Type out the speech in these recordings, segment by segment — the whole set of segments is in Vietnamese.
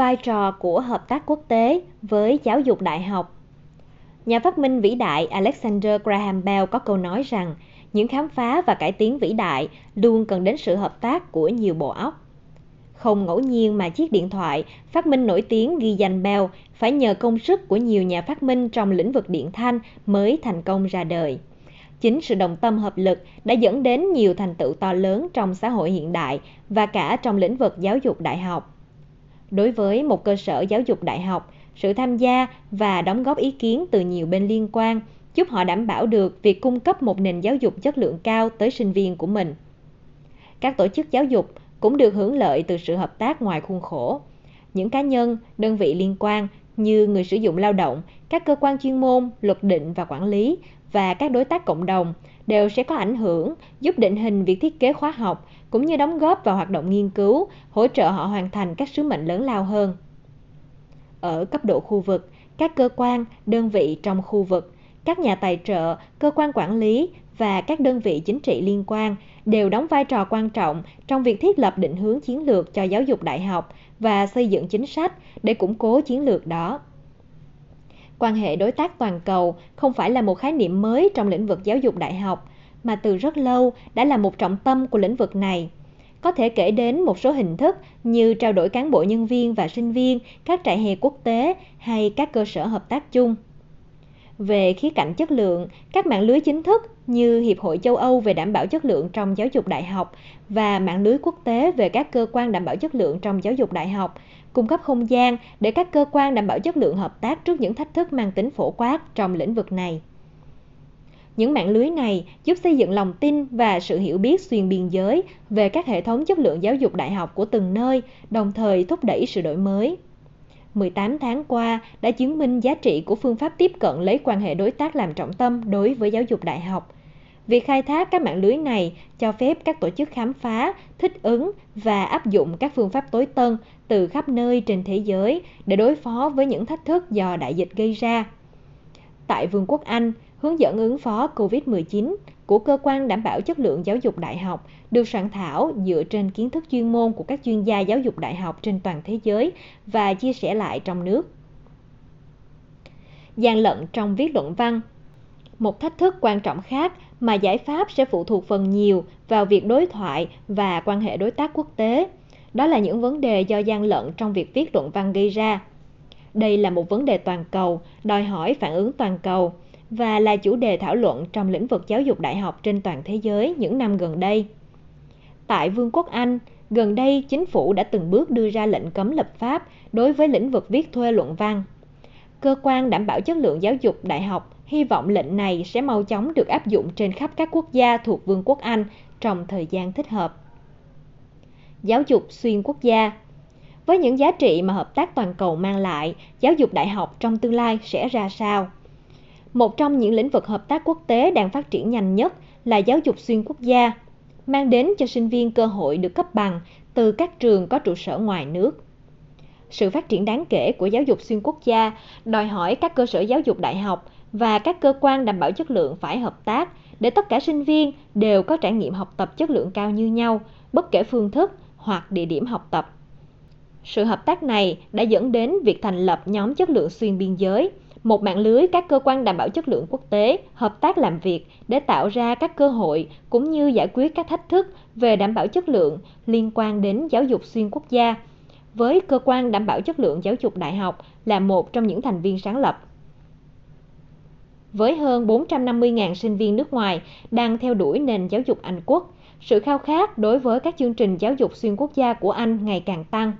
vai trò của hợp tác quốc tế với giáo dục đại học. Nhà phát minh vĩ đại alexander graham bell có câu nói rằng, những khám phá và cải tiến vĩ đại luôn cần đến sự hợp tác của nhiều bộ óc. Không ngẫu nhiên mà chiếc điện thoại phát minh nổi tiếng ghi danh bell phải nhờ công sức của nhiều nhà phát minh trong lĩnh vực điện thanh mới thành công ra đời. Chính sự đồng tâm hợp lực đã dẫn đến nhiều thành tựu to lớn trong xã hội hiện đại và cả trong lĩnh vực giáo dục đại học đối với một cơ sở giáo dục đại học, sự tham gia và đóng góp ý kiến từ nhiều bên liên quan, giúp họ đảm bảo được việc cung cấp một nền giáo dục chất lượng cao tới sinh viên của mình. Các tổ chức giáo dục cũng được hưởng lợi từ sự hợp tác ngoài khuôn khổ. Những cá nhân, đơn vị liên quan như người sử dụng lao động, các cơ quan chuyên môn, luật định và quản lý và các đối tác cộng đồng đều sẽ có ảnh hưởng, giúp định hình việc thiết kế khóa học cũng như đóng góp vào hoạt động nghiên cứu, hỗ trợ họ hoàn thành các sứ mệnh lớn lao hơn. Ở cấp độ khu vực, các cơ quan, đơn vị trong khu vực, các nhà tài trợ, cơ quan quản lý và các đơn vị chính trị liên quan đều đóng vai trò quan trọng trong việc thiết lập định hướng chiến lược cho giáo dục đại học và xây dựng chính sách để củng cố chiến lược đó. Quan hệ đối tác toàn cầu không phải là một khái niệm mới trong lĩnh vực giáo dục đại học mà từ rất lâu đã là một trọng tâm của lĩnh vực này. Có thể kể đến một số hình thức như trao đổi cán bộ nhân viên và sinh viên, các trại hè quốc tế hay các cơ sở hợp tác chung. Về khía cạnh chất lượng, các mạng lưới chính thức như hiệp hội châu âu về đảm bảo chất lượng trong giáo dục đại học và mạng lưới quốc tế về các cơ quan đảm bảo chất lượng trong giáo dục đại học cung cấp không gian để các cơ quan đảm bảo chất lượng hợp tác trước những thách thức mang tính phổ quát trong lĩnh vực này những mạng lưới này giúp xây dựng lòng tin và sự hiểu biết xuyên biên giới về các hệ thống chất lượng giáo dục đại học của từng nơi đồng thời thúc đẩy sự đổi mới 18 tháng qua đã chứng minh giá trị của phương pháp tiếp cận lấy quan hệ đối tác làm trọng tâm đối với giáo dục đại học. Việc khai thác các mạng lưới này cho phép các tổ chức khám phá, thích ứng và áp dụng các phương pháp tối tân từ khắp nơi trên thế giới để đối phó với những thách thức do đại dịch gây ra. Tại Vương quốc Anh, hướng dẫn ứng phó COVID-19 của cơ quan đảm bảo chất lượng giáo dục đại học được soạn thảo dựa trên kiến thức chuyên môn của các chuyên gia giáo dục đại học trên toàn thế giới và chia sẻ lại trong nước. Gian lận trong viết luận văn Một thách thức quan trọng khác mà giải pháp sẽ phụ thuộc phần nhiều vào việc đối thoại và quan hệ đối tác quốc tế. Đó là những vấn đề do gian lận trong việc viết luận văn gây ra. Đây là một vấn đề toàn cầu, đòi hỏi phản ứng toàn cầu và là chủ đề thảo luận trong lĩnh vực giáo dục đại học trên toàn thế giới những năm gần đây. Tại Vương quốc Anh, gần đây chính phủ đã từng bước đưa ra lệnh cấm lập pháp đối với lĩnh vực viết thuê luận văn. Cơ quan đảm bảo chất lượng giáo dục đại học hy vọng lệnh này sẽ mau chóng được áp dụng trên khắp các quốc gia thuộc Vương quốc Anh trong thời gian thích hợp. Giáo dục xuyên quốc gia Với những giá trị mà hợp tác toàn cầu mang lại, giáo dục đại học trong tương lai sẽ ra sao? Một trong những lĩnh vực hợp tác quốc tế đang phát triển nhanh nhất là giáo dục xuyên quốc gia, mang đến cho sinh viên cơ hội được cấp bằng từ các trường có trụ sở ngoài nước. Sự phát triển đáng kể của giáo dục xuyên quốc gia đòi hỏi các cơ sở giáo dục đại học và các cơ quan đảm bảo chất lượng phải hợp tác để tất cả sinh viên đều có trải nghiệm học tập chất lượng cao như nhau, bất kể phương thức hoặc địa điểm học tập. Sự hợp tác này đã dẫn đến việc thành lập nhóm chất lượng xuyên biên giới, một mạng lưới các cơ quan đảm bảo chất lượng quốc tế hợp tác làm việc để tạo ra các cơ hội cũng như giải quyết các thách thức về đảm bảo chất lượng liên quan đến giáo dục xuyên quốc gia với cơ quan đảm bảo chất lượng giáo dục đại học là một trong những thành viên sáng lập. Với hơn 450.000 sinh viên nước ngoài đang theo đuổi nền giáo dục Anh quốc, sự khao khát đối với các chương trình giáo dục xuyên quốc gia của Anh ngày càng tăng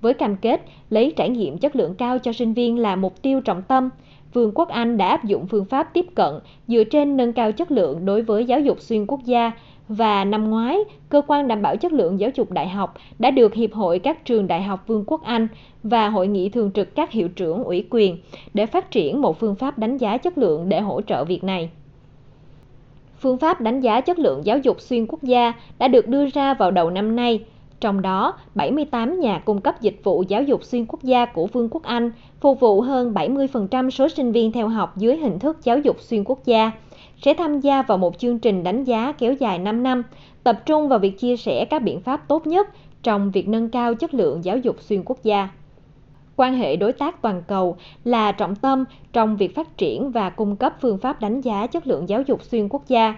với cam kết lấy trải nghiệm chất lượng cao cho sinh viên là mục tiêu trọng tâm, Vương quốc Anh đã áp dụng phương pháp tiếp cận dựa trên nâng cao chất lượng đối với giáo dục xuyên quốc gia và năm ngoái, cơ quan đảm bảo chất lượng giáo dục đại học đã được Hiệp hội các trường đại học Vương quốc Anh và Hội nghị thường trực các hiệu trưởng ủy quyền để phát triển một phương pháp đánh giá chất lượng để hỗ trợ việc này. Phương pháp đánh giá chất lượng giáo dục xuyên quốc gia đã được đưa ra vào đầu năm nay trong đó, 78 nhà cung cấp dịch vụ giáo dục xuyên quốc gia của Vương quốc Anh phục vụ hơn 70% số sinh viên theo học dưới hình thức giáo dục xuyên quốc gia, sẽ tham gia vào một chương trình đánh giá kéo dài 5 năm, tập trung vào việc chia sẻ các biện pháp tốt nhất trong việc nâng cao chất lượng giáo dục xuyên quốc gia. quan hệ đối tác toàn cầu là trọng tâm trong việc phát triển và cung cấp phương pháp đánh giá chất lượng giáo dục xuyên quốc gia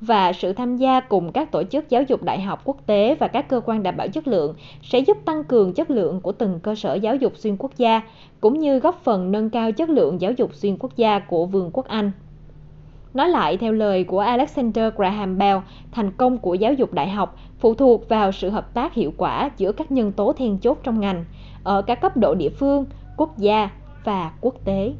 và sự tham gia cùng các tổ chức giáo dục đại học quốc tế và các cơ quan đảm bảo chất lượng sẽ giúp tăng cường chất lượng của từng cơ sở giáo dục xuyên quốc gia, cũng như góp phần nâng cao chất lượng giáo dục xuyên quốc gia của vương quốc anh. Nói lại, theo lời của alexander graham bell, thành công của giáo dục đại học phụ thuộc vào sự hợp tác hiệu quả giữa các nhân tố then chốt trong ngành, ở các cấp độ địa phương, quốc gia và quốc tế.